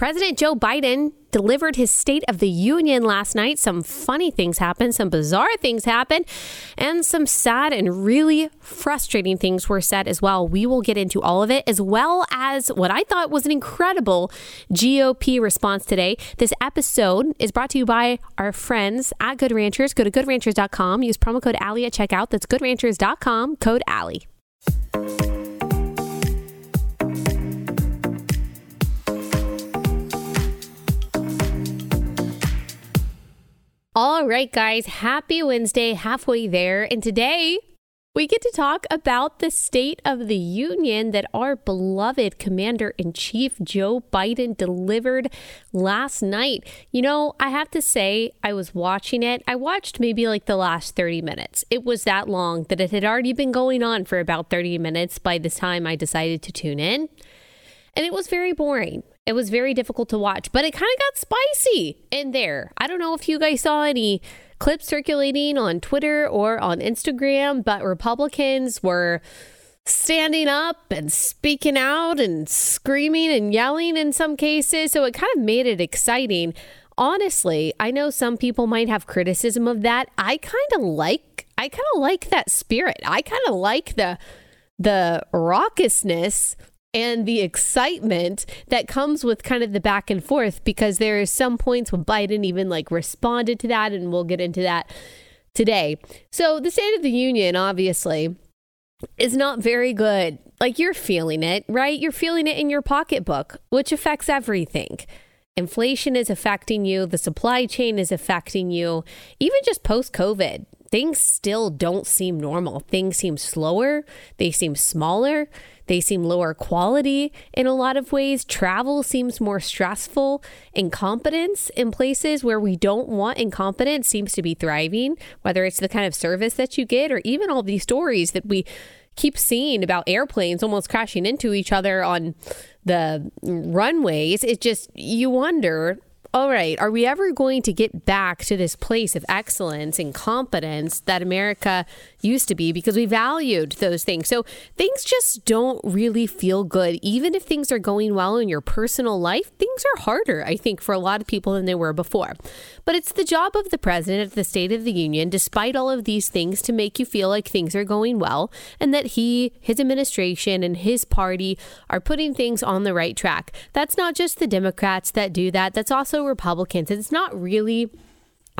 President Joe Biden delivered his State of the Union last night. Some funny things happened, some bizarre things happened, and some sad and really frustrating things were said as well. We will get into all of it, as well as what I thought was an incredible GOP response today. This episode is brought to you by our friends at Good Ranchers. Go to goodranchers.com, use promo code Allie at checkout. That's goodranchers.com, code Allie. All right, guys, happy Wednesday, halfway there. And today we get to talk about the State of the Union that our beloved Commander in Chief Joe Biden delivered last night. You know, I have to say, I was watching it. I watched maybe like the last 30 minutes. It was that long that it had already been going on for about 30 minutes by the time I decided to tune in. And it was very boring. It was very difficult to watch, but it kind of got spicy in there. I don't know if you guys saw any clips circulating on Twitter or on Instagram, but Republicans were standing up and speaking out and screaming and yelling in some cases. So it kind of made it exciting. Honestly, I know some people might have criticism of that. I kind of like I kind of like that spirit. I kind of like the the raucousness and the excitement that comes with kind of the back and forth because there are some points when Biden even like responded to that and we'll get into that today. So the State of the Union obviously is not very good. Like you're feeling it, right? You're feeling it in your pocketbook, which affects everything. Inflation is affecting you, the supply chain is affecting you, even just post COVID. Things still don't seem normal. Things seem slower, they seem smaller, they seem lower quality in a lot of ways. Travel seems more stressful. Incompetence in places where we don't want incompetence seems to be thriving, whether it's the kind of service that you get or even all these stories that we keep seeing about airplanes almost crashing into each other on the runways. It just, you wonder all right, are we ever going to get back to this place of excellence and competence that America used to be because we valued those things? So things just don't really feel good. Even if things are going well in your personal life, things are harder, I think, for a lot of people than they were before. But it's the job of the president of the State of the Union, despite all of these things, to make you feel like things are going well and that he, his administration, and his party are putting things on the right track. That's not just the Democrats that do that, that's also Republicans. It's not really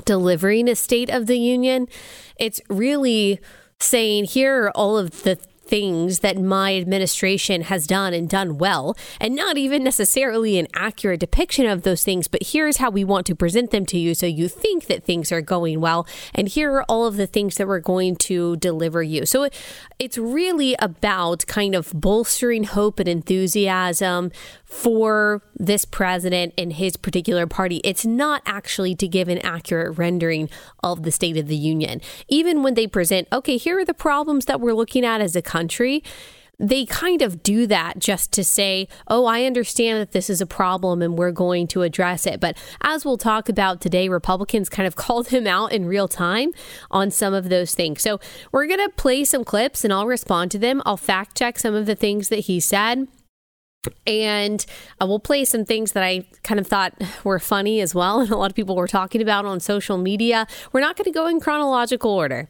delivering a State of the Union. It's really saying, here are all of the things that my administration has done and done well, and not even necessarily an accurate depiction of those things, but here's how we want to present them to you so you think that things are going well, and here are all of the things that we're going to deliver you. So it's really about kind of bolstering hope and enthusiasm for this president and his particular party. It's not actually to give an accurate rendering of the State of the Union. Even when they present, okay, here are the problems that we're looking at as a country they kind of do that just to say, oh, I understand that this is a problem and we're going to address it. But as we'll talk about today, Republicans kind of called him out in real time on some of those things. So we're going to play some clips and I'll respond to them. I'll fact check some of the things that he said. And uh, I will play some things that I kind of thought were funny as well. And a lot of people were talking about on social media. We're not going to go in chronological order.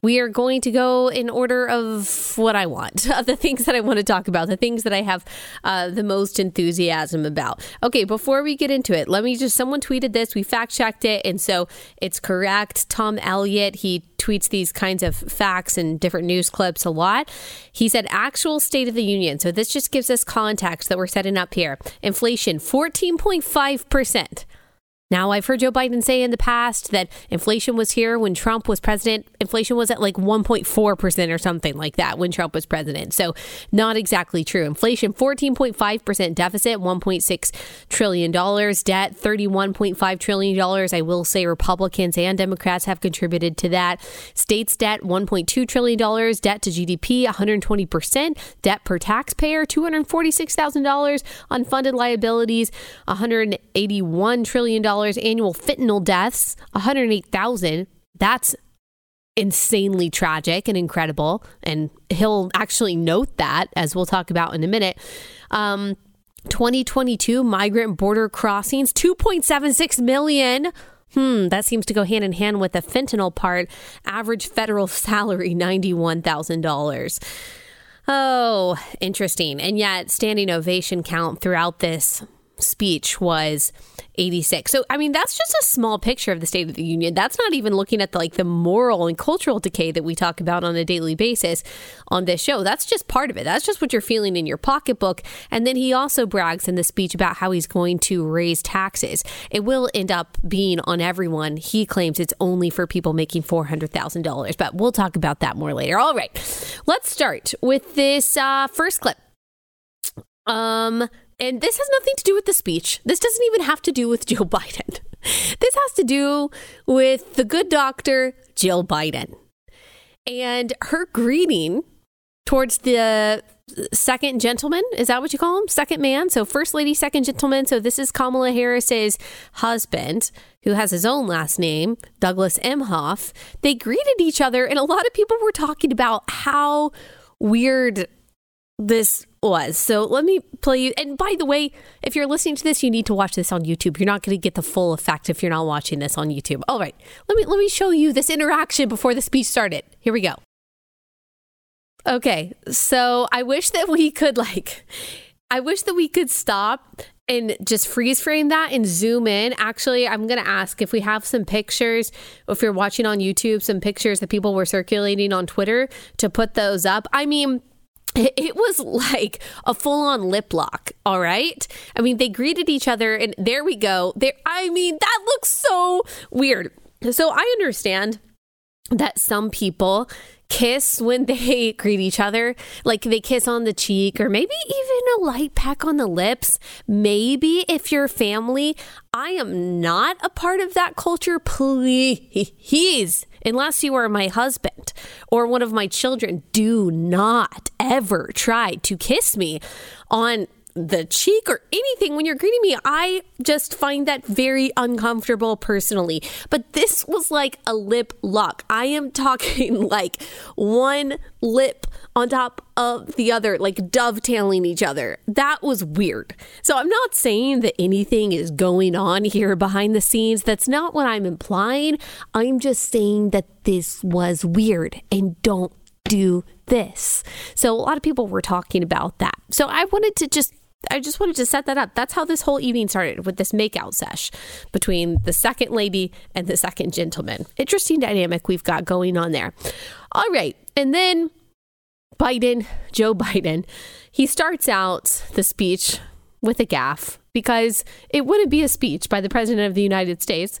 We are going to go in order of what I want, of the things that I want to talk about, the things that I have uh, the most enthusiasm about. Okay, before we get into it, let me just, someone tweeted this, we fact checked it, and so it's correct. Tom Elliott, he tweets these kinds of facts and different news clips a lot. He said, actual State of the Union. So this just gives us context that we're setting up here. Inflation, 14.5%. Now, I've heard Joe Biden say in the past that inflation was here when Trump was president. Inflation was at like 1.4% or something like that when Trump was president. So, not exactly true. Inflation, 14.5% deficit, $1.6 trillion. Debt, $31.5 trillion. I will say Republicans and Democrats have contributed to that. States debt, $1.2 trillion. Debt to GDP, 120%. Debt per taxpayer, $246,000. Unfunded liabilities, $181 trillion annual fentanyl deaths, 108,000. That's insanely tragic and incredible. And he'll actually note that, as we'll talk about in a minute. Um, 2022 migrant border crossings 2.76 million. Hmm, that seems to go hand in hand with the fentanyl part. Average federal salary $91,000. Oh, interesting. And yet, standing ovation count throughout this speech was 86. So, I mean, that's just a small picture of the State of the Union. That's not even looking at the, like the moral and cultural decay that we talk about on a daily basis on this show. That's just part of it. That's just what you're feeling in your pocketbook. And then he also brags in the speech about how he's going to raise taxes. It will end up being on everyone. He claims it's only for people making $400,000, but we'll talk about that more later. All right, let's start with this uh, first clip. Um, and this has nothing to do with the speech. This doesn't even have to do with Joe Biden. This has to do with the good doctor, Jill Biden. And her greeting towards the second gentleman. Is that what you call him? Second man. So, first lady, second gentleman. So, this is Kamala Harris's husband, who has his own last name, Douglas Emhoff. They greeted each other, and a lot of people were talking about how weird this was. So let me play you. And by the way, if you're listening to this, you need to watch this on YouTube. You're not going to get the full effect if you're not watching this on YouTube. All right, let me let me show you this interaction before the speech started. Here we go. Okay, so I wish that we could like, I wish that we could stop and just freeze frame that and zoom in. Actually, I'm going to ask if we have some pictures, if you're watching on YouTube, some pictures that people were circulating on Twitter to put those up. I mean, it was like a full on lip lock, all right? I mean, they greeted each other and there we go. There I mean, that looks so weird. So I understand that some people kiss when they greet each other. Like they kiss on the cheek or maybe even a light peck on the lips. Maybe if you're family, I am not a part of that culture. Please, unless you are my husband or one of my children, do not ever try to kiss me on the cheek or anything when you're greeting me. I just find that very uncomfortable personally. But this was like a lip lock. I am talking like one lip on top of the other, like dovetailing each other. That was weird. So I'm not saying that anything is going on here behind the scenes. That's not what I'm implying. I'm just saying that this was weird and don't do this. So a lot of people were talking about that. So I wanted to just I just wanted to set that up. That's how this whole evening started with this makeout sesh between the second lady and the second gentleman. Interesting dynamic we've got going on there. All right. And then Biden, Joe Biden, he starts out the speech with a gaffe because it wouldn't be a speech by the president of the United States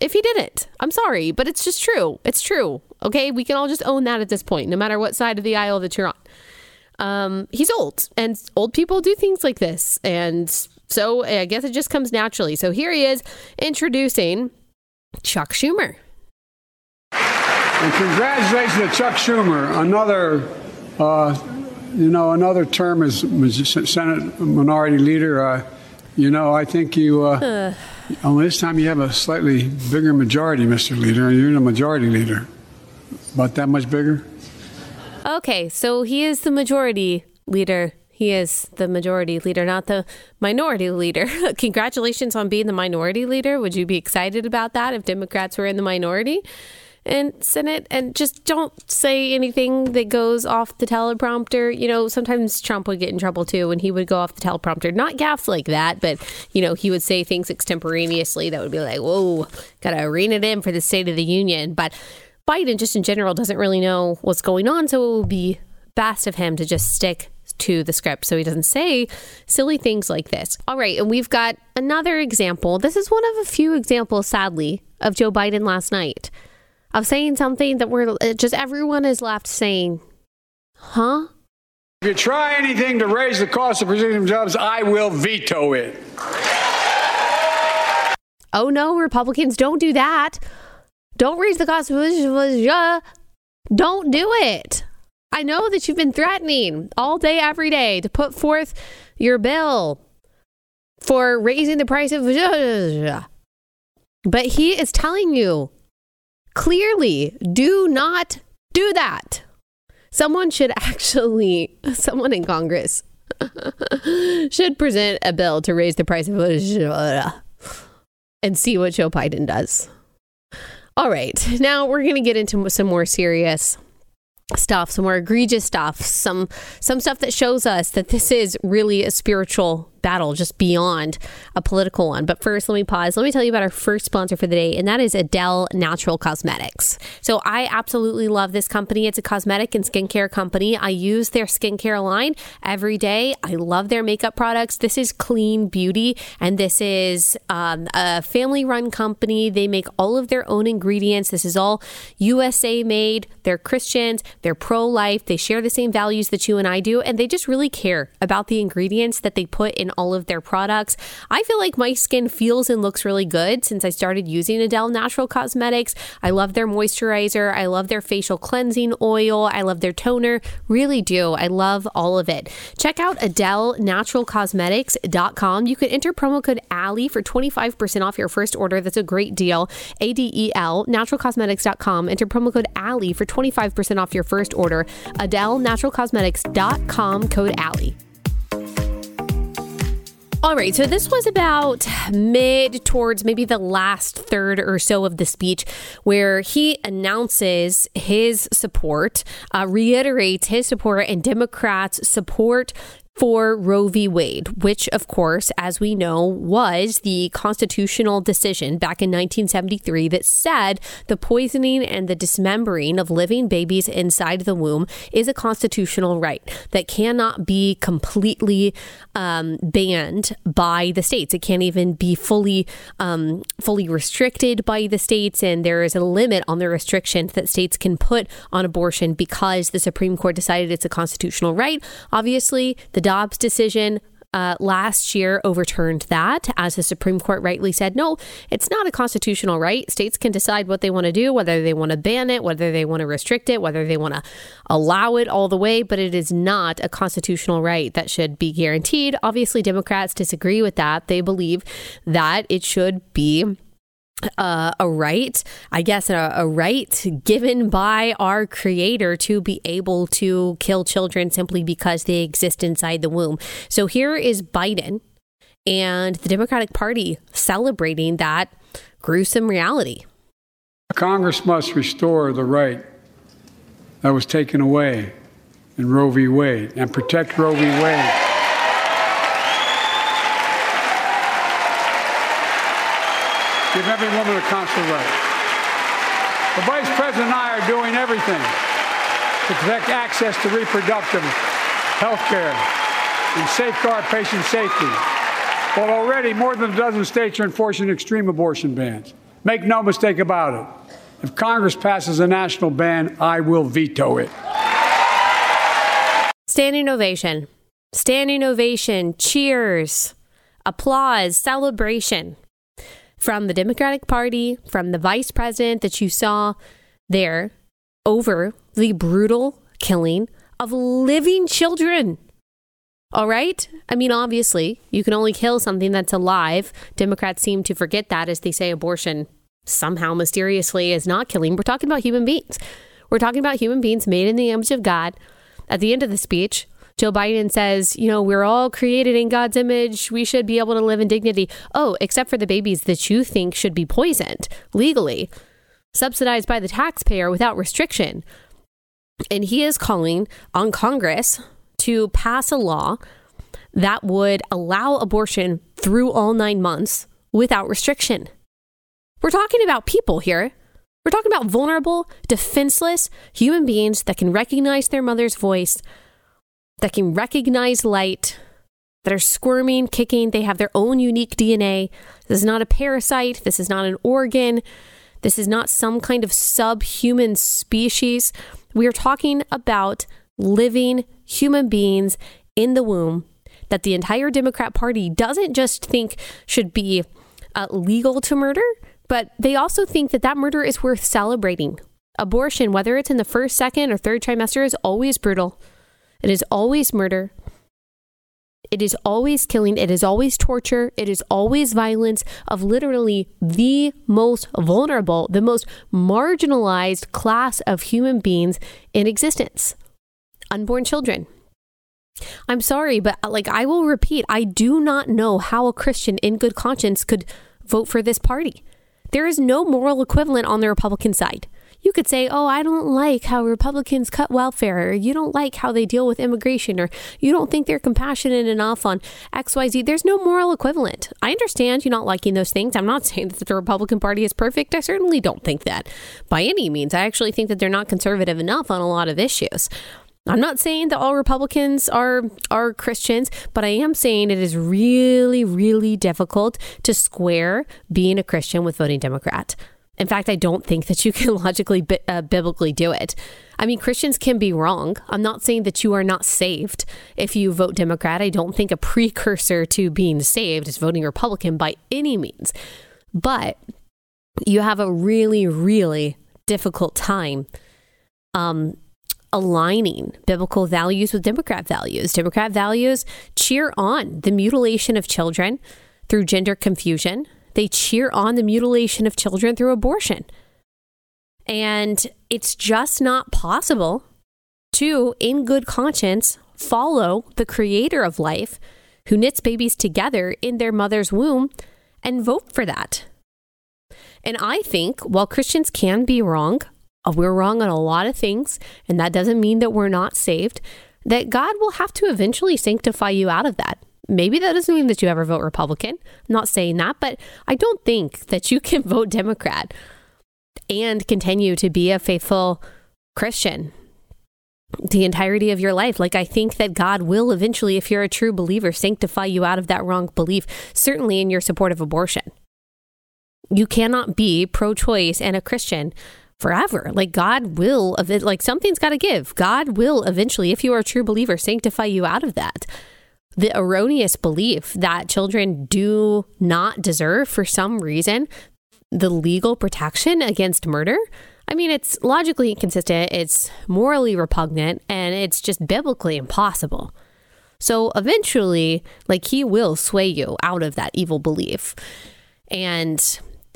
if he didn't. I'm sorry, but it's just true. It's true. Okay. We can all just own that at this point, no matter what side of the aisle that you're on um, he's old, and old people do things like this. And so I guess it just comes naturally. So here he is introducing Chuck Schumer. And congratulations to Chuck Schumer, another, uh, you know, another term as Senate Minority Leader. Uh, you know, I think you. Uh, only this time you have a slightly bigger majority, Mr. Leader. And you're the majority leader. About that much bigger? Okay, so he is the majority leader. He is the majority leader, not the minority leader. Congratulations on being the minority leader. Would you be excited about that if Democrats were in the minority? in Senate and just don't say anything that goes off the teleprompter. You know, sometimes Trump would get in trouble too when he would go off the teleprompter. Not gaffes like that, but, you know, he would say things extemporaneously that would be like, whoa, gotta rein it in for the State of the Union. But Biden, just in general, doesn't really know what's going on. So it would be best of him to just stick to the script so he doesn't say silly things like this. All right, and we've got another example. This is one of a few examples, sadly, of Joe Biden last night of saying something that we're just everyone is left saying, huh? If you try anything to raise the cost of producing jobs, I will veto it. Oh no, Republicans don't do that. Don't raise the cost of Don't do it. I know that you've been threatening all day, every day to put forth your bill for raising the price of. But he is telling you clearly do not do that. Someone should actually, someone in Congress should present a bill to raise the price of and see what Joe Biden does. All right, now we're going to get into some more serious stuff, some more egregious stuff, some some stuff that shows us that this is really a spiritual battle just beyond a political one. But first, let me pause. Let me tell you about our first sponsor for the day, and that is A'Del Natural Cosmetics. So I absolutely love this company. It's a cosmetic and skincare company. I use their skincare line every day. I love their makeup products. This is clean beauty, and this is um, a family run company. They make all of their own ingredients. This is all USA made. They're Christians, they're pro life, they share the same values that you and I do, and they just really care about the ingredients that they put in all of their products. I feel like my skin feels and looks really good since I started using A'Del Natural Cosmetics. I love their moisturizer. I love their facial cleansing oil. I love their toner. Really do. I love all of it. Check out AdelNaturalCosmetics.com. You can enter promo code Allie for 25% off your first order. That's a great deal. A D E L, naturalcosmetics.com. Enter promo code Allie for 25% off your first order. AdelNaturalCosmetics.com, code Allie. All right, so this was about mid towards maybe the last third or so of the speech where he announces his support, uh, reiterates his support, and Democrats support for Roe v. Wade, which, of course, as we know, was the constitutional decision back in 1973 that said the poisoning and the dismembering of living babies inside the womb is a constitutional right that cannot be completely um, banned by the states. It can't even be fully um, fully restricted by the states, and there is a limit on the restrictions that states can put on abortion because the Supreme Court decided it's a constitutional right. Obviously, the Dobbs decision uh, last year overturned that, as the Supreme Court rightly said, no, it's not a constitutional right. States can decide what they want to do, whether they want to ban it, whether they want to restrict it, whether they want to allow it all the way, but it is not a constitutional right that should be guaranteed. Obviously, Democrats disagree with that. They believe that it should be uh, a right, I guess, a, a, right given by our creator to be able to kill children simply because they exist inside the womb. So here is Biden and the Democratic Party celebrating that gruesome reality. Congress must restore the right that was taken away in Roe v. Wade and protect Roe v. Wade. Give every woman a constitutional right. The Vice President and I are doing everything to protect access to reproductive health care and safeguard patient safety. But already more than a dozen states are enforcing extreme abortion bans. Make no mistake about it. If Congress passes a national ban, I will veto it. Standing ovation. Standing ovation. Cheers. Applause. Celebration from the Democratic Party, from the vice president that you saw there over the brutal killing of living children. All right? I mean, obviously, you can only kill something that's alive. Democrats seem to forget that as they say abortion somehow mysteriously is not killing. We're talking about human beings. We're talking about human beings made in the image of God. At the end of the speech, Joe Biden says, you know, we're all created in God's image. We should be able to live in dignity. Oh, except for the babies that you think should be poisoned legally, subsidized by the taxpayer without restriction. And he is calling on Congress to pass a law that would allow abortion through all nine months without restriction. We're talking about people here. We're talking about vulnerable, defenseless human beings that can recognize their mother's voice, that can recognize light, that are squirming, kicking. They have their own unique DNA. This is not a parasite. This is not an organ. This is not some kind of subhuman species. We are talking about living human beings in the womb that the entire Democrat Party doesn't just think should be uh, legal to murder, but they also think that that murder is worth celebrating. Abortion, whether it's in the first, second, or third trimester, is always brutal. It is always murder. It is always killing. It is always torture. It is always violence of literally the most vulnerable, the most marginalized class of human beings in existence unborn children. I'm sorry, but uh, like I will repeat, I do not know how a Christian in good conscience could vote for this party. There is no moral equivalent on the Republican side. You could say, oh, I don't like how Republicans cut welfare, or you don't like how they deal with immigration, or you don't think they're compassionate enough on XYZ. There's no moral equivalent. I understand you not liking those things. I'm not saying that the Republican Party is perfect. I certainly don't think that by any means. I actually think that they're not conservative enough on a lot of issues. I'm not saying that all Republicans are are Christians, but I am saying it is really really difficult to square being a Christian with voting Democrat. In fact, I don't think that you can logically uh, biblically do it. I mean, Christians can be wrong. I'm not saying that you are not saved if you vote Democrat. I don't think a precursor to being saved is voting Republican by any means. But you have a really really difficult time um, aligning biblical values with Democrat values. Democrat values cheer on the mutilation of children through gender confusion, they cheer on the mutilation of children through abortion. And it's just not possible to, in good conscience, follow the creator of life who knits babies together in their mother's womb and vote for that. And I think while Christians can be wrong, uh, we're wrong on a lot of things, and that doesn't mean that we're not saved, that God will have to eventually sanctify you out of that. Maybe that doesn't mean that you ever vote Republican. I'm not saying that, but I don't think that you can vote Democrat and continue to be a faithful Christian the entirety of your life. Like, I think that God will eventually, if you're a true believer, sanctify you out of that wrong belief, certainly in your support of abortion. You cannot be pro choice and a Christian forever. Like God will, like something's got to give. God will eventually, if you are a true believer, sanctify you out of that. The erroneous belief that children do not deserve, for some reason, the legal protection against murder. I mean, it's logically inconsistent, it's morally repugnant, and it's just biblically impossible. So eventually, like, he will sway you out of that evil belief. And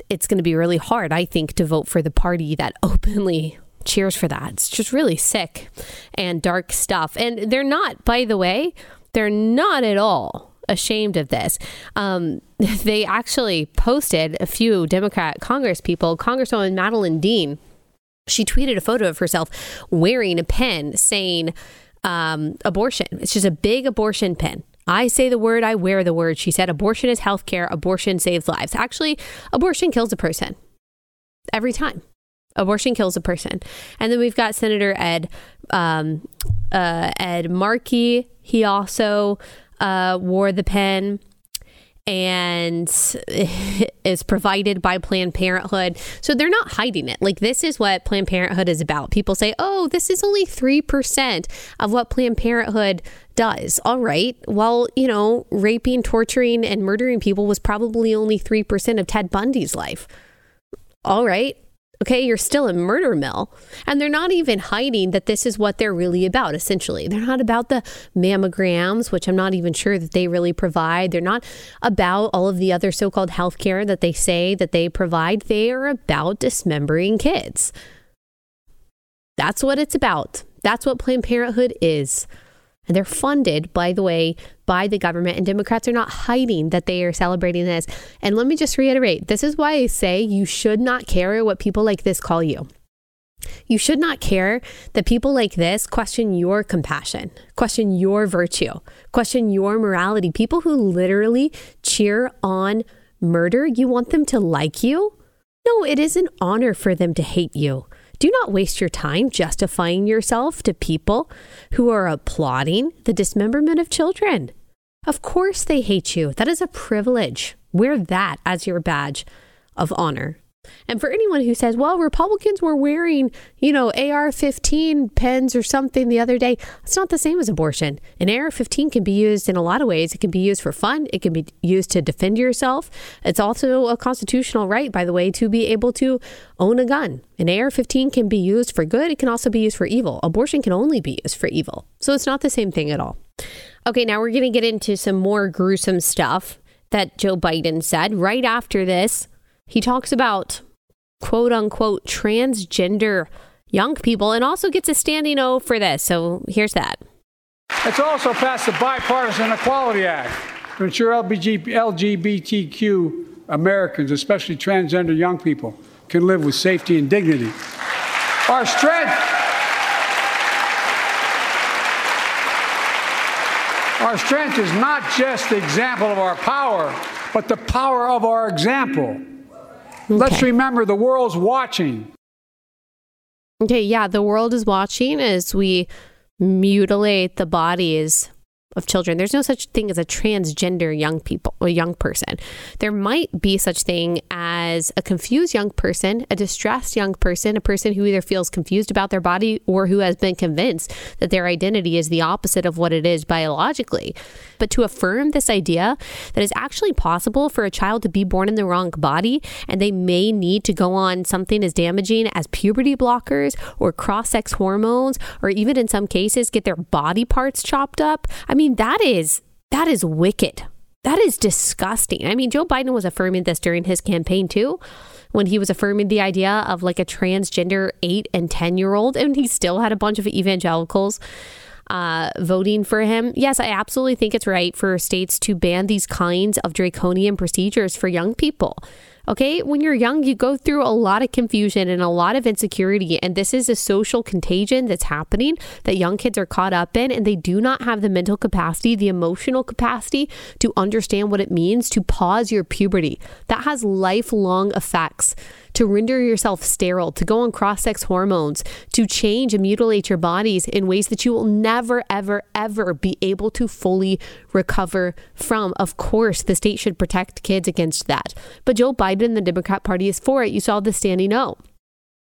it's going to be really hard, I think, to vote for the party that openly cheers for that. It's just really sick and dark stuff. And they're not, by the way, they're not at all ashamed of this. Um, they actually posted a few Democrat Congress people, Congresswoman Madeleine Dean. She tweeted a photo of herself wearing a pen saying um, abortion. It's just a big abortion pen. I say the word, I wear the word. She said abortion is healthcare, abortion saves lives. Actually, abortion kills a person every time. Abortion kills a person. And then we've got Senator Ed um, uh, Ed Markey. He also uh, wore the pen and is provided by Planned Parenthood. So they're not hiding it. Like, this is what Planned Parenthood is about. People say, oh, this is only 3% of what Planned Parenthood does. All right. Well, you know, raping, torturing, and murdering people was probably only 3% of Ted Bundy's life. All right. Okay, you're still a murder mill. And they're not even hiding that this is what they're really about, essentially. They're not about the mammograms, which I'm not even sure that they really provide. They're not about all of the other so called health care that they say that they provide. They are about dismembering kids. That's what it's about. That's what Planned Parenthood is. And they're funded, by the way, by the government. And Democrats are not hiding that they are celebrating this. And let me just reiterate this is why I say you should not care what people like this call you. You should not care that people like this question your compassion, question your virtue, question your morality. People who literally cheer on murder, you want them to like you? No, it is an honor for them to hate you. Do not waste your time justifying yourself to people who are applauding the dismemberment of children. Of course, they hate you. That is a privilege. Wear that as your badge of honor. And for anyone who says, well, Republicans were wearing, you know, AR 15 pens or something the other day, it's not the same as abortion. An AR 15 can be used in a lot of ways. It can be used for fun, it can be used to defend yourself. It's also a constitutional right, by the way, to be able to own a gun. An AR 15 can be used for good, it can also be used for evil. Abortion can only be used for evil. So it's not the same thing at all. Okay, now we're going to get into some more gruesome stuff that Joe Biden said right after this. He talks about quote unquote transgender young people and also gets a standing O for this. So here's that. It's also passed the Bipartisan Equality Act to ensure LGBTQ Americans, especially transgender young people, can live with safety and dignity. Our strength. Our strength is not just the example of our power, but the power of our example. Okay. Let's remember the world's watching. Okay, yeah, the world is watching as we mutilate the bodies of children. There's no such thing as a transgender young people, a young person. There might be such thing as a confused young person, a distressed young person, a person who either feels confused about their body or who has been convinced that their identity is the opposite of what it is biologically. But to affirm this idea that it's actually possible for a child to be born in the wrong body and they may need to go on something as damaging as puberty blockers or cross sex hormones, or even in some cases get their body parts chopped up. I mean, that is that is wicked. That is disgusting. I mean, Joe Biden was affirming this during his campaign too when he was affirming the idea of like a transgender eight and 10 year old, and he still had a bunch of evangelicals uh, voting for him. Yes, I absolutely think it's right for states to ban these kinds of draconian procedures for young people. Okay, when you're young, you go through a lot of confusion and a lot of insecurity. And this is a social contagion that's happening that young kids are caught up in, and they do not have the mental capacity, the emotional capacity to understand what it means to pause your puberty. That has lifelong effects to render yourself sterile, to go on cross sex hormones, to change and mutilate your bodies in ways that you will never, ever, ever be able to fully recover from. Of course, the state should protect kids against that. But Joe Biden and the Democrat Party is for it. You saw the standing O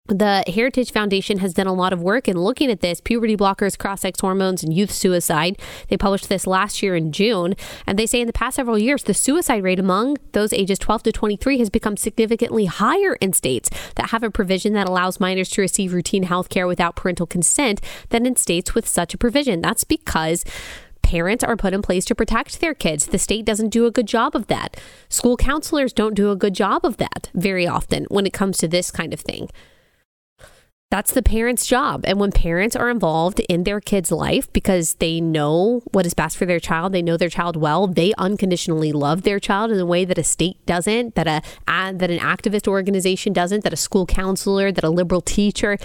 the Heritage Foundation has done a lot of work in looking at this puberty blockers, cross sex hormones, and youth suicide. They published this last year in June, and they say in the past several years, the suicide rate among those ages 12 to 23 has become significantly higher in states that have a provision that allows minors to receive routine health care without parental consent than in states with such a provision. That's because parents are put in place to protect their kids. The state doesn't do a good job of that. School counselors don't do a good job of that very often when it comes to this kind of thing. That's the parent's job. And when parents are involved in their kid's life because they know what is best for their child, they know their child well, they unconditionally love their child in a way that a state doesn't, that a that an activist organization doesn't, that a school counselor, that a liberal teacher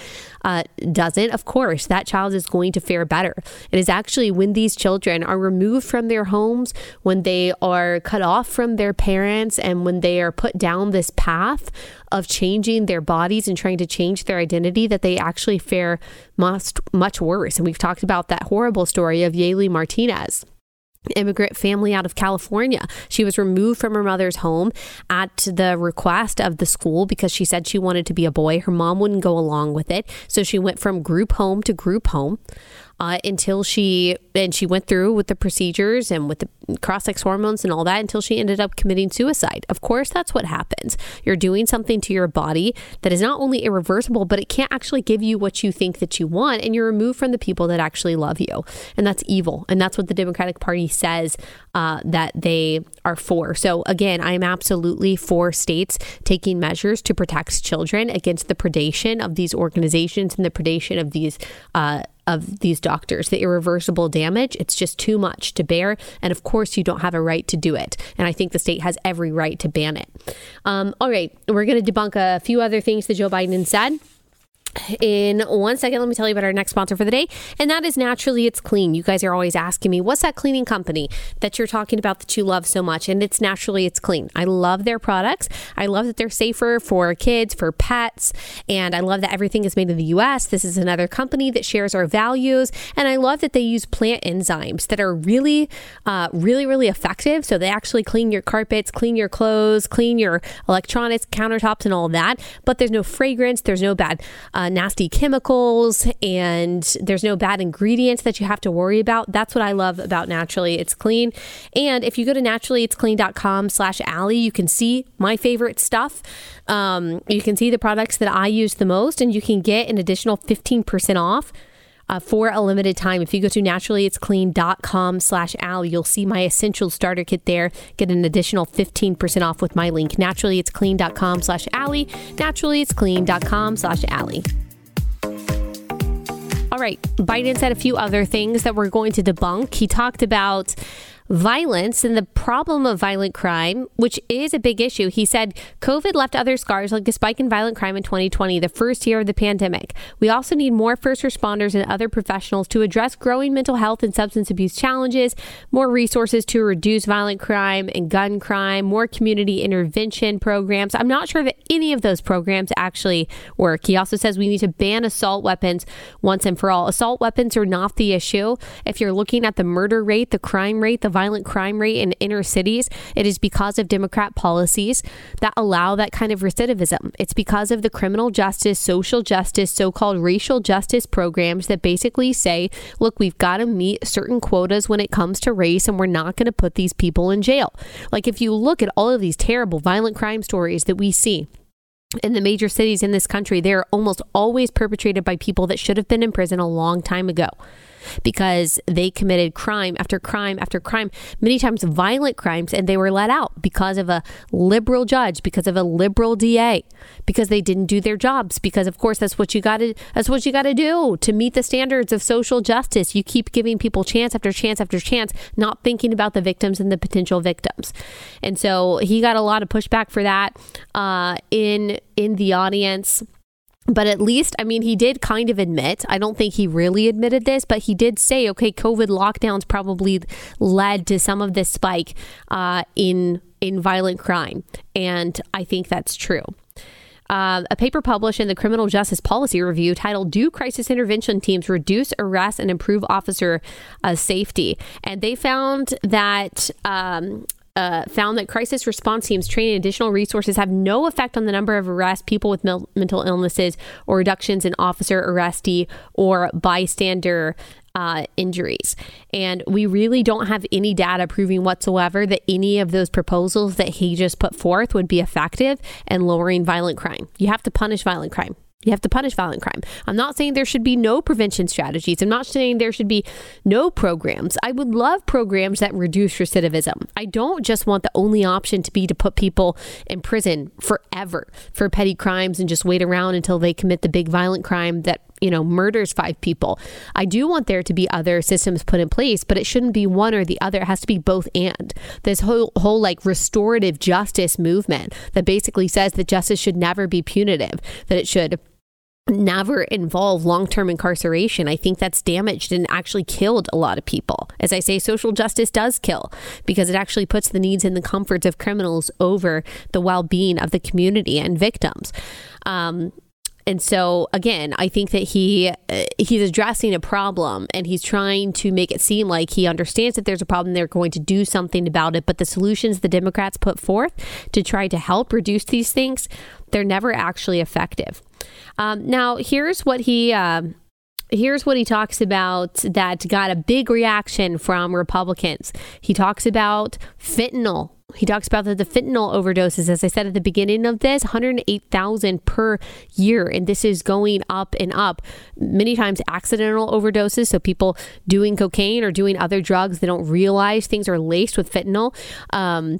uh, doesn't. Of course, that child is going to fare better. It is actually when these children are removed from their homes, when they are cut off from their parents, and when they are put down this path of changing their bodies and trying to change their identity that they actually fare much, much worse. And we've talked about that horrible story of Yaeli Martinez immigrant family out of California. She was removed from her mother's home at the request of the school because she said she wanted to be a boy. Her mom wouldn't go along with it. So she went from group home to group home uh, until she and she went through with the procedures and with the cross sex hormones and all that until she ended up committing suicide. Of course, that's what happens. You're doing something to your body that is not only irreversible, but it can't actually give you what you think that you want, and you're removed from the people that actually love you, and that's evil. And that's what the Democratic Party says uh, that they are for. So again, I am absolutely for states taking measures to protect children against the predation of these organizations and the predation of these. Uh, of these doctors, the irreversible damage. It's just too much to bear. And of course, you don't have a right to do it. And I think the state has every right to ban it. Um, all right, we're going to debunk a few other things that Joe Biden said. In one second, let me tell you about our next sponsor for the day, and that is Naturally It's Clean. You guys are always asking me, what's that cleaning company that you're talking about that you love so much? And it's Naturally It's Clean. I love their products. I love that they're safer for kids, for pets, and I love that everything is made in the US. This is another company that shares our values, and I love that they use plant enzymes that are really, uh, really, really effective. So they actually clean your carpets, clean your clothes, clean your electronics, countertops, and all that. But there's no fragrance, there's no bad. Uh, uh, nasty chemicals and there's no bad ingredients that you have to worry about. That's what I love about Naturally It's Clean. And if you go to naturallyitsclean.com slash Allie, you can see my favorite stuff. Um, you can see the products that I use the most and you can get an additional 15% off uh, for a limited time. If you go to naturallyitsclean.com slash Al, you'll see my essential starter kit there. Get an additional 15% off with my link, naturallyitsclean.com slash Allie, naturallyitsclean.com slash Allie. All right, Biden said a few other things that we're going to debunk. He talked about violence and the problem of violent crime, which is a big issue. He said COVID left other scars like a spike in violent crime in 2020, the first year of the pandemic. We also need more first responders and other professionals to address growing mental health and substance abuse challenges, more resources to reduce violent crime and gun crime, more community intervention programs. I'm not sure that any of those programs actually work. He also says we need to ban assault weapons once and for all. Assault weapons are not the issue. If you're looking at the murder rate, the crime rate, the violent crime rate in inner cities, it is because of Democrat policies that allow that kind of recidivism. It's because of the criminal justice, social justice, so called racial justice programs that basically say, look, we've got to meet certain quotas when it comes to race, and we're not going to put these people in jail. Like if you look at all of these terrible violent crime stories that we see, in the major cities in this country, they're almost always perpetrated by people that should have been in prison a long time ago because they committed crime after crime after crime, many times violent crimes, and they were let out because of a liberal judge, because of a liberal DA, because they didn't do their jobs. Because of course that's what you got to that's what you got to do to meet the standards of social justice. You keep giving people chance after chance after chance, not thinking about the victims and the potential victims. And so he got a lot of pushback for that uh, in in the audience but at least, I mean, he did kind of admit, I don't think he really admitted this, but he did say, okay, COVID lockdowns probably led to some of this spike uh, in, in violent crime. And I think that's true. Uh, a paper published in the Criminal Justice Policy Review titled Do Crisis Intervention Teams Reduce Arrest and Improve Officer uh, Safety? And they found that um, uh, found that crisis response teams training additional resources have no effect on the number of arrests, people with mel- mental illnesses, or reductions in officer arrestee or bystander uh, injuries. And we really don't have any data proving whatsoever that any of those proposals that he just put forth would be effective in lowering violent crime. You have to punish violent crime. You have to punish violent crime. I'm not saying there should be no prevention strategies. I'm not saying there should be no programs. I would love programs that reduce recidivism. I don't just want the only option to be to put people in prison forever for petty crimes and just wait around until they commit the big violent crime that, you know, murders five people. I do want there to be other systems put in place, but it shouldn't be one or the other. It has to be both and. This whole whole like restorative justice movement that basically says that justice should never be punitive, that it should never involve long term incarceration. I think that's damaged and actually killed a lot of people. As I say, social justice does kill because it actually puts the needs and the comforts of criminals over the well being of the community and victims. Um, and so again, I think that he uh, he's addressing a problem and he's trying to make it seem like he understands that there's a problem. They're going to do something about it. But the solutions the Democrats put forth to try to help reduce these things, they're never actually effective. Um, now, here's what he. Uh, here's what he talks about that got a big reaction from Republicans. He talks about fentanyl. He talks about the, the fentanyl overdoses, as I said at the beginning of this, 108,000 per year. And this is going up and up. Many times accidental overdoses. So people doing cocaine or doing other drugs, they don't realize things are laced with fentanyl. Um,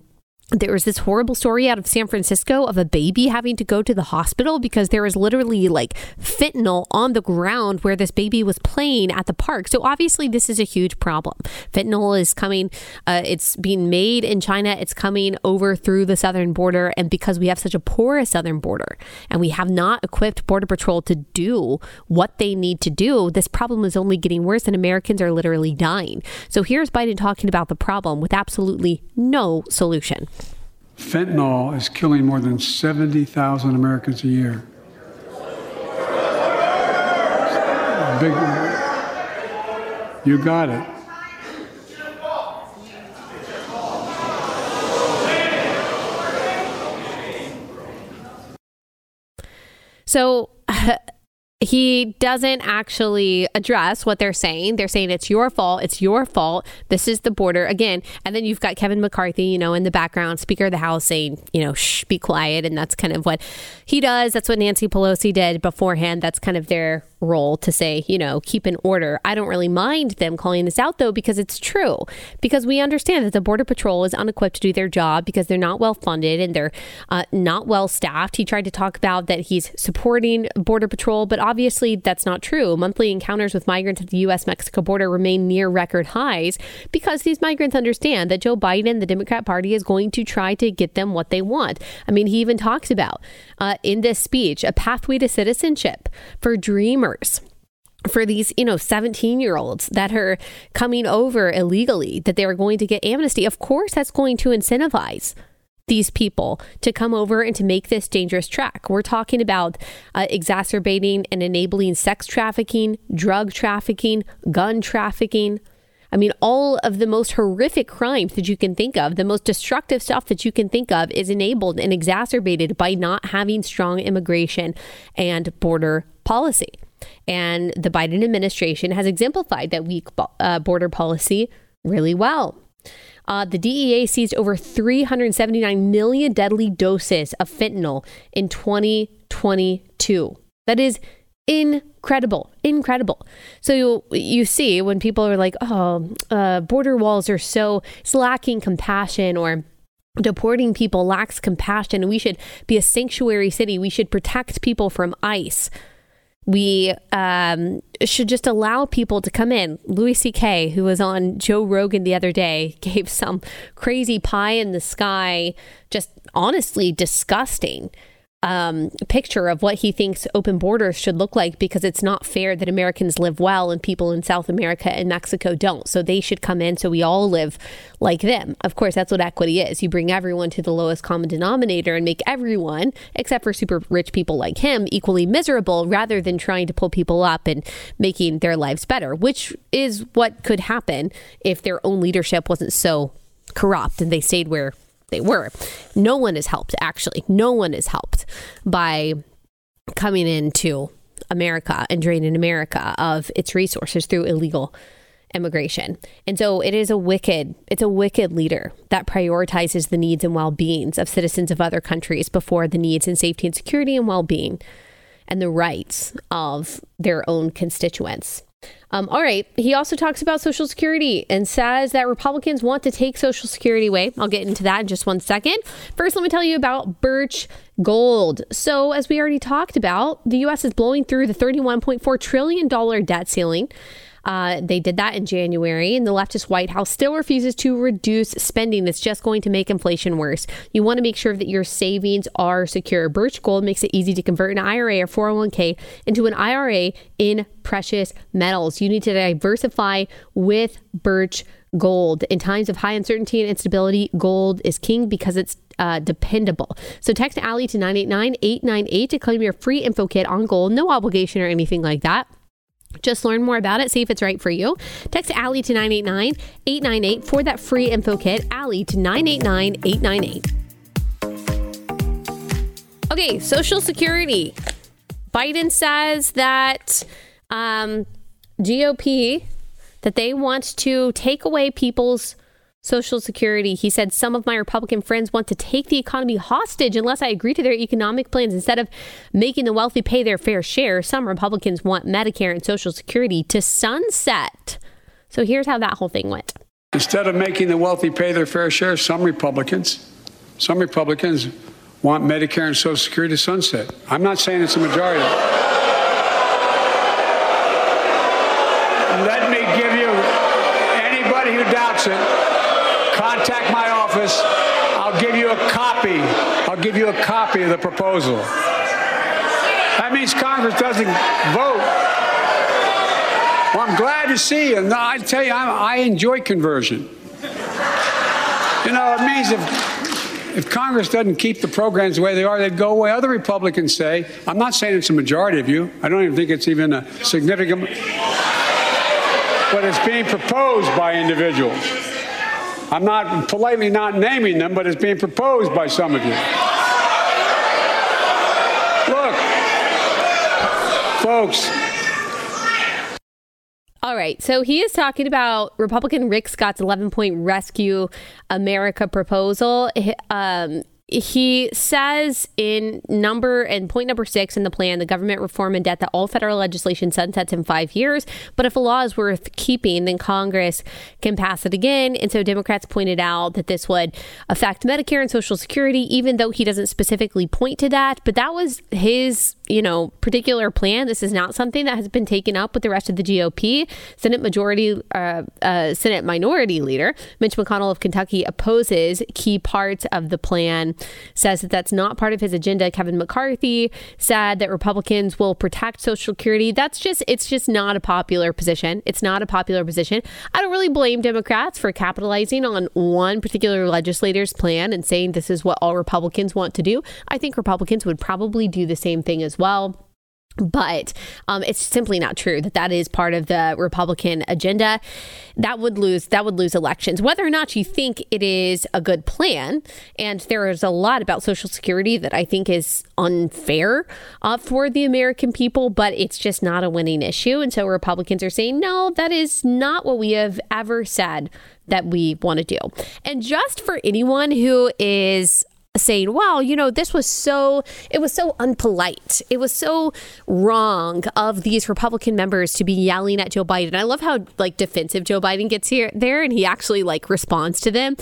there was this horrible story out of San Francisco of a baby having to go to the hospital because there was literally like fentanyl on the ground where this baby was playing at the park. So obviously, this is a huge problem. Fentanyl is coming, uh, it's being made in China, it's coming over through the southern border. And because we have such a porous southern border and we have not equipped Border Patrol to do what they need to do, this problem is only getting worse and Americans are literally dying. So here's Biden talking about the problem with absolutely no solution. Fentanyl is killing more than 70,000 Americans a year. Big, you got it. So he doesn't actually address what they're saying. They're saying it's your fault. It's your fault. This is the border again. And then you've got Kevin McCarthy, you know, in the background, Speaker of the House saying, you know, shh, be quiet. And that's kind of what he does. That's what Nancy Pelosi did beforehand. That's kind of their role to say, you know, keep in order. I don't really mind them calling this out though, because it's true. Because we understand that the Border Patrol is unequipped to do their job because they're not well funded and they're uh, not well staffed. He tried to talk about that he's supporting Border Patrol, but obviously that's not true. Monthly encounters with migrants at the U.S. Mexico border remain near record highs because these migrants understand that Joe Biden, the Democrat Party, is going to try to get them what they want. I mean, he even talks about uh, in this speech a pathway to citizenship for dreamers for these, you know, 17 year olds that are coming over illegally, that they are going to get amnesty. Of course, that's going to incentivize these people to come over and to make this dangerous track. We're talking about uh, exacerbating and enabling sex trafficking, drug trafficking, gun trafficking. I mean, all of the most horrific crimes that you can think of, the most destructive stuff that you can think of, is enabled and exacerbated by not having strong immigration and border policy. And the Biden administration has exemplified that weak uh, border policy really well. Uh, the DEA seized over 379 million deadly doses of fentanyl in 2022. That is incredible incredible so you, you see when people are like oh uh, border walls are so it's lacking compassion or deporting people lacks compassion and we should be a sanctuary city we should protect people from ice we um, should just allow people to come in. Louis C.K., who was on Joe Rogan the other day, gave some crazy pie in the sky, just honestly disgusting um, picture of what he thinks open borders should look like because it's not fair that Americans live well and people in South America and Mexico don't. So they should come in so we all live like them. Of course, that's what equity is. You bring everyone to the lowest common denominator and make everyone, except for super rich people like him, equally miserable rather than trying to pull people up and making their lives better, which is what could happen if their own leadership wasn't so corrupt and they stayed where they were. No one is helped, actually. No one is helped by coming into America and draining America of its resources through illegal immigration. And so it is a wicked, it's a wicked leader that prioritizes the needs and well-beings of citizens of other countries before the needs and safety and security and well-being and the rights of their own constituents. Um, all right. He also talks about Social Security and says that Republicans want to take Social Security away. I'll get into that in just one second. First, let me tell you about Birch Gold. So, as we already talked about, the U.S. is blowing through the $31.4 trillion debt ceiling. Uh, they did that in January, and the leftist White House still refuses to reduce spending. That's just going to make inflation worse. You want to make sure that your savings are secure. Birch Gold makes it easy to convert an IRA or 401k into an IRA in precious metals. You need to diversify with Birch Gold. In times of high uncertainty and instability, gold is king because it's uh, dependable. So text Allie to 989 898 to claim your free info kit on gold. No obligation or anything like that. Just learn more about it, see if it's right for you. Text Allie to 989 898 for that free info kit. Allie to 989 898. Okay, Social Security. Biden says that um, GOP that they want to take away people's Social Security. He said, Some of my Republican friends want to take the economy hostage unless I agree to their economic plans. Instead of making the wealthy pay their fair share, some Republicans want Medicare and Social Security to sunset. So here's how that whole thing went. Instead of making the wealthy pay their fair share, some Republicans, some Republicans want Medicare and Social Security to sunset. I'm not saying it's a majority. Let me give you anybody who doubts it contact my office. I'll give you a copy. I'll give you a copy of the proposal. That means Congress doesn't vote. Well, I'm glad to see you. And I tell you, I'm, i enjoy conversion. You know, it means if, if Congress doesn't keep the programs the way they are, they'd go away. Other Republicans say, I'm not saying it's a majority of you. I don't even think it's even a significant, but it's being proposed by individuals. I'm not politely not naming them, but it's being proposed by some of you. Look, folks. All right. So he is talking about Republican Rick Scott's 11 point Rescue America proposal. Um, he says in number and point number six in the plan, the government reform and debt that all federal legislation sunsets in five years. But if a law is worth keeping, then Congress can pass it again. And so Democrats pointed out that this would affect Medicare and Social Security, even though he doesn't specifically point to that. But that was his, you know, particular plan. This is not something that has been taken up with the rest of the GOP. Senate Majority, uh, uh, Senate Minority Leader Mitch McConnell of Kentucky opposes key parts of the plan says that that's not part of his agenda. Kevin McCarthy said that Republicans will protect Social Security. That's just, it's just not a popular position. It's not a popular position. I don't really blame Democrats for capitalizing on one particular legislator's plan and saying this is what all Republicans want to do. I think Republicans would probably do the same thing as well but um, it's simply not true that that is part of the Republican agenda. That would lose that would lose elections. Whether or not you think it is a good plan, and there is a lot about Social Security that I think is unfair uh, for the American people, but it's just not a winning issue. And so Republicans are saying, no, that is not what we have ever said that we want to do. And just for anyone who is saying, "Wow, you know, this was so it was so unpolite. It was so wrong of these Republican members to be yelling at Joe Biden." I love how like defensive Joe Biden gets here there, and he actually like responds to them.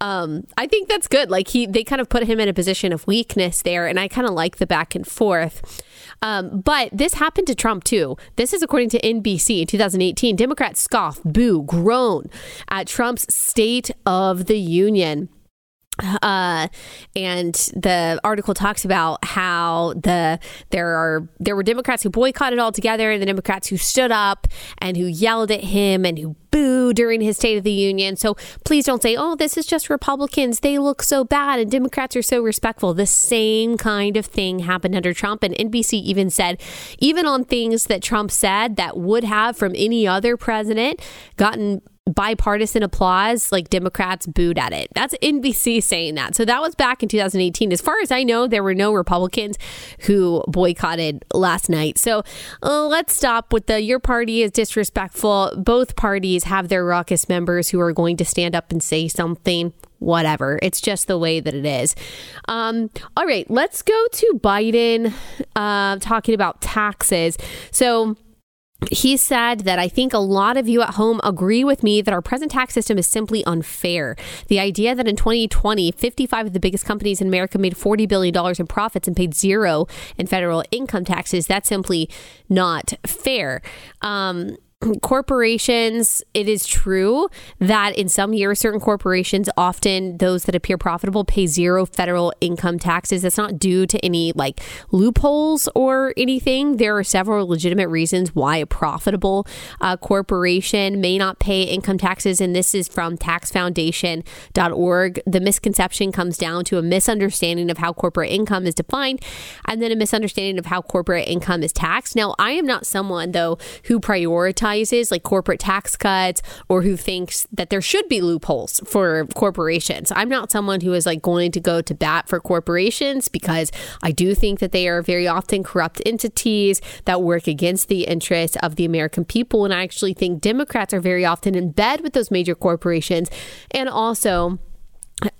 Um, I think that's good. Like he they kind of put him in a position of weakness there, and I kind of like the back and forth. Um, but this happened to Trump too. This is according to NBC in 2018. Democrats scoff, boo, groan at Trump's State of the Union. Uh, and the article talks about how the there are there were Democrats who boycotted altogether, and the Democrats who stood up and who yelled at him and who booed during his State of the Union. So please don't say, "Oh, this is just Republicans; they look so bad," and Democrats are so respectful. The same kind of thing happened under Trump, and NBC even said, even on things that Trump said that would have from any other president gotten bipartisan applause, like Democrats booed at it. That's NBC saying that. So that was back in 2018. As far as I know, there were no Republicans who boycotted last night. So uh, let's stop with the your party is disrespectful. Both parties have their raucous members who are going to stand up and say something whatever. It's just the way that it is. Um, all right, let's go to Biden uh, talking about taxes. So, he said that I think a lot of you at home agree with me that our present tax system is simply unfair. The idea that in 2020, 55 of the biggest companies in America made $40 billion in profits and paid zero in federal income taxes, that's simply not fair. Um, corporations, it is true that in some years, certain corporations, often those that appear profitable, pay zero federal income taxes. That's not due to any like loopholes or anything. There are several legitimate reasons why a profitable uh, corporation may not pay income taxes. And this is from taxfoundation.org. The misconception comes down to a misunderstanding of how corporate income is defined and then a misunderstanding of how corporate income is taxed. Now, I am not someone, though, who prioritizes like corporate tax cuts or who thinks that there should be loopholes for corporations. I'm not someone who is like going to go to bat for corporations because I do think that they are very often corrupt entities that work against the interests of the American people. And I actually think Democrats are very often in bed with those major corporations and also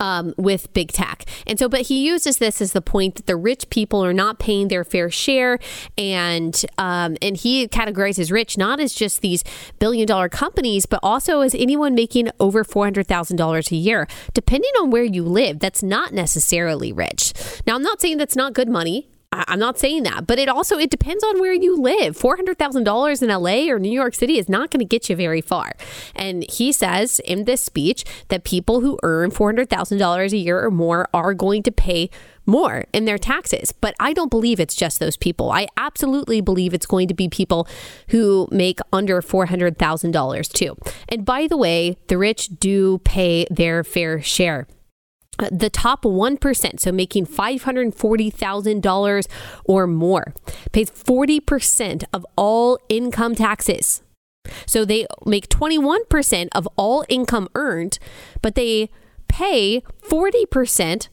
um, with big tech. And so, but he uses this as the point that the rich people are not paying their fair share, and um, and he categorizes rich not as just these billion dollar companies, but also as anyone making over four hundred thousand dollars a year, depending on where you live. That's not necessarily rich. Now, I'm not saying that's not good money. I'm not saying that, but it also it depends on where you live. Four hundred thousand dollars in LA or New York City is not going to get you very far. And he says in this speech that people who earn four hundred thousand dollars a year or more are going to pay more in their taxes. But I don't believe it's just those people. I absolutely believe it's going to be people who make under $400,000 too. And by the way, the rich do pay their fair share the top 1%, so making $540,000 or more, pays 40% of all income taxes. So they make 21% of all income earned, but they pay 40%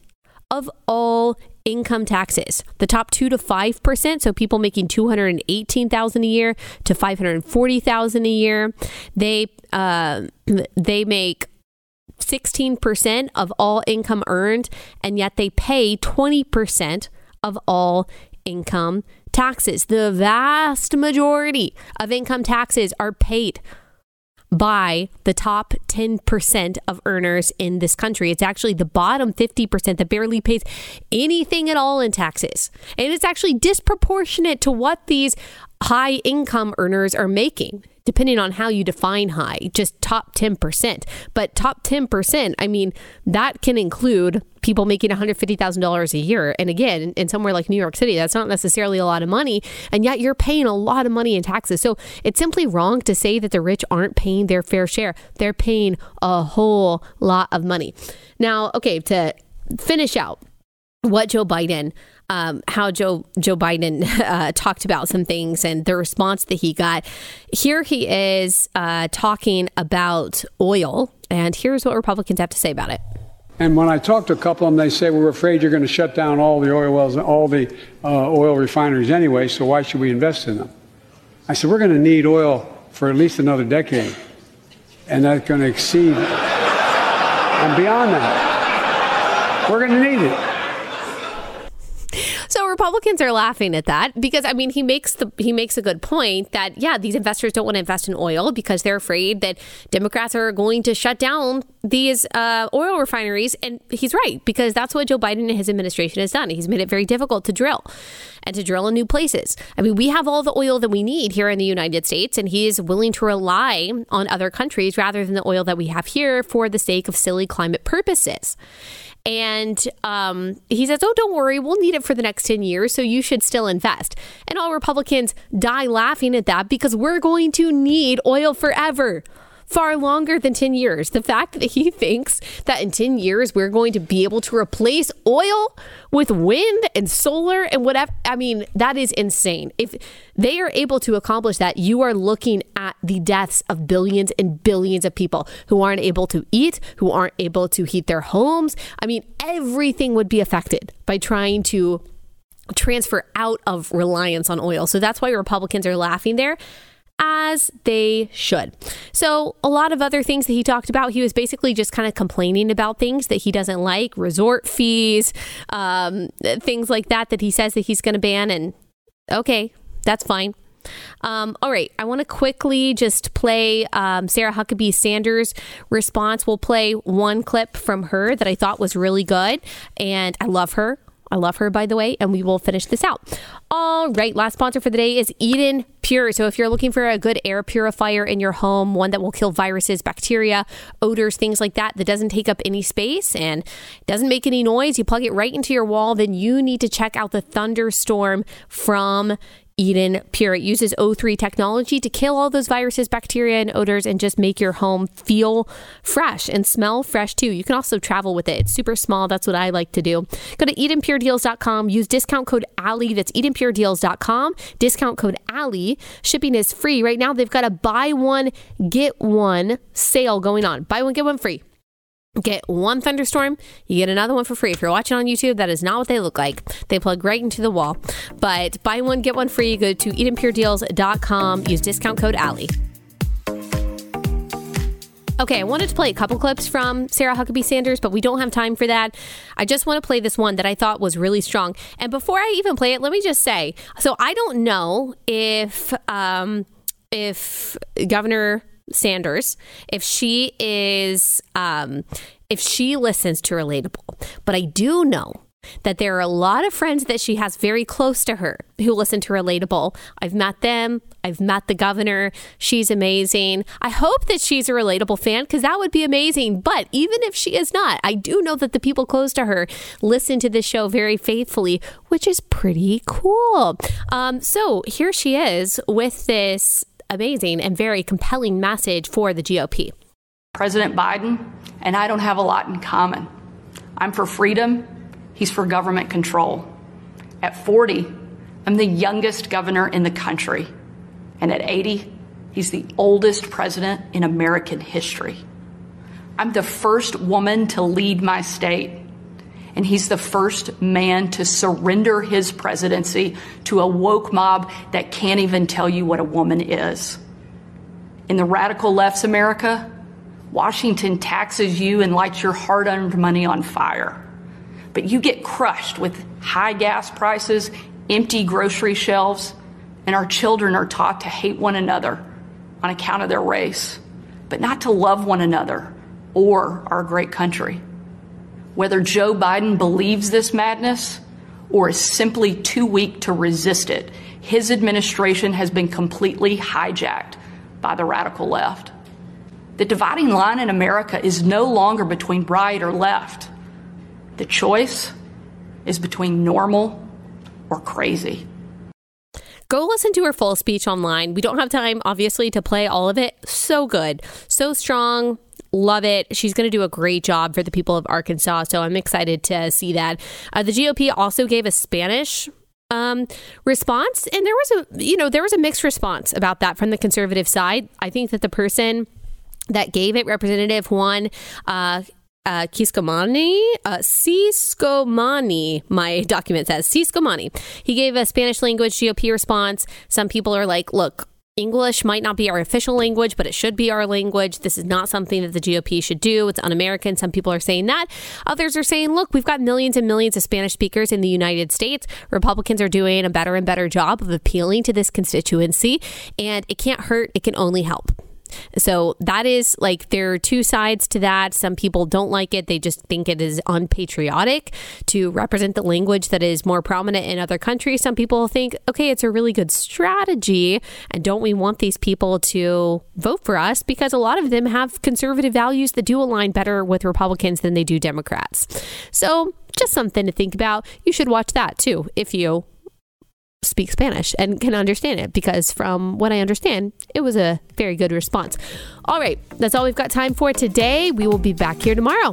of all income taxes. The top 2 to 5%, so people making 218,000 a year to 540,000 a year, they uh, they make 16% of all income earned, and yet they pay 20% of all income taxes. The vast majority of income taxes are paid by the top 10% of earners in this country. It's actually the bottom 50% that barely pays anything at all in taxes. And it's actually disproportionate to what these high income earners are making depending on how you define high, just top 10%. But top 10%, I mean, that can include people making $150,000 a year. And again, in somewhere like New York City, that's not necessarily a lot of money. And yet you're paying a lot of money in taxes. So it's simply wrong to say that the rich aren't paying their fair share. They're paying a whole lot of money. Now, okay, to finish out what Joe Biden um, how Joe Joe Biden uh, talked about some things and the response that he got. Here he is uh, talking about oil, and here's what Republicans have to say about it. And when I talk to a couple of them, they say, we're afraid you're going to shut down all the oil wells and all the uh, oil refineries anyway, so why should we invest in them? I said, we're going to need oil for at least another decade. And that's going to exceed and beyond that. We're going to need it. Republicans are laughing at that because I mean he makes the he makes a good point that yeah these investors don't want to invest in oil because they're afraid that Democrats are going to shut down these uh, oil refineries and he's right because that's what Joe Biden and his administration has done. He's made it very difficult to drill and to drill in new places. I mean we have all the oil that we need here in the United States and he is willing to rely on other countries rather than the oil that we have here for the sake of silly climate purposes. And um, he says, Oh, don't worry, we'll need it for the next 10 years, so you should still invest. And all Republicans die laughing at that because we're going to need oil forever far longer than 10 years. The fact that he thinks that in 10 years we're going to be able to replace oil with wind and solar and whatever, I mean, that is insane. If they are able to accomplish that, you are looking at the deaths of billions and billions of people who aren't able to eat, who aren't able to heat their homes. I mean, everything would be affected by trying to transfer out of reliance on oil. So that's why Republicans are laughing there as they should. So, a lot of other things that he talked about, he was basically just kind of complaining about things that he doesn't like, resort fees, um, things like that, that he says that he's going to ban. And okay, that's fine. Um, all right, I want to quickly just play um, Sarah Huckabee Sanders' response. We'll play one clip from her that I thought was really good, and I love her. I love her, by the way, and we will finish this out. All right, last sponsor for the day is Eden Pure. So if you're looking for a good air purifier in your home, one that will kill viruses, bacteria, odors, things like that, that doesn't take up any space and doesn't make any noise, you plug it right into your wall, then you need to check out the Thunderstorm from Eden Pure. It uses O3 technology to kill all those viruses, bacteria, and odors and just make your home feel fresh and smell fresh too. You can also travel with it. It's super small. That's what I like to do. Go to EdenPureDeals.com. Use discount code Allie. That's EdenPureDeals.com. Discount code Allie. Shipping is free. Right now, they've got a buy one, get one sale going on. Buy one, get one free. Get one thunderstorm, you get another one for free. If you're watching on YouTube, that is not what they look like. They plug right into the wall. But buy one, get one free. Go to EdenPureDeals.com. Use discount code Allie. Okay, I wanted to play a couple clips from Sarah Huckabee Sanders, but we don't have time for that. I just want to play this one that I thought was really strong. And before I even play it, let me just say so I don't know if um, if Governor Sanders if she is um, if she listens to Relatable. But I do know that there are a lot of friends that she has very close to her who listen to Relatable. I've met them. I've met the governor. She's amazing. I hope that she's a relatable fan because that would be amazing. But even if she is not, I do know that the people close to her listen to this show very faithfully, which is pretty cool. Um, so here she is with this amazing and very compelling message for the GOP. President Biden and I don't have a lot in common. I'm for freedom, he's for government control. At 40, I'm the youngest governor in the country. And at 80, he's the oldest president in American history. I'm the first woman to lead my state and he's the first man to surrender his presidency to a woke mob that can't even tell you what a woman is. In the radical left's America, Washington taxes you and lights your hard earned money on fire. But you get crushed with high gas prices, empty grocery shelves, and our children are taught to hate one another on account of their race, but not to love one another or our great country. Whether Joe Biden believes this madness or is simply too weak to resist it, his administration has been completely hijacked by the radical left. The dividing line in America is no longer between right or left. The choice is between normal or crazy. Go listen to her full speech online. We don't have time, obviously, to play all of it. So good, so strong. Love it. She's going to do a great job for the people of Arkansas. So I'm excited to see that. Uh, the GOP also gave a Spanish um, response, and there was a you know there was a mixed response about that from the conservative side. I think that the person that gave it, Representative Juan uh, uh, Kiscomani, uh, Ciscomani, my document says Ciscomani. He gave a Spanish language GOP response. Some people are like, look, English might not be our official language, but it should be our language. This is not something that the GOP should do. It's un American. Some people are saying that. Others are saying, look, we've got millions and millions of Spanish speakers in the United States. Republicans are doing a better and better job of appealing to this constituency, and it can't hurt, it can only help. So that is like there are two sides to that. Some people don't like it. They just think it is unpatriotic to represent the language that is more prominent in other countries. Some people think, okay, it's a really good strategy. And don't we want these people to vote for us? Because a lot of them have conservative values that do align better with Republicans than they do Democrats. So just something to think about. You should watch that too if you speak Spanish and can understand it because, from what I understand, it was a very good response. All right, that's all we've got time for today. We will be back here tomorrow.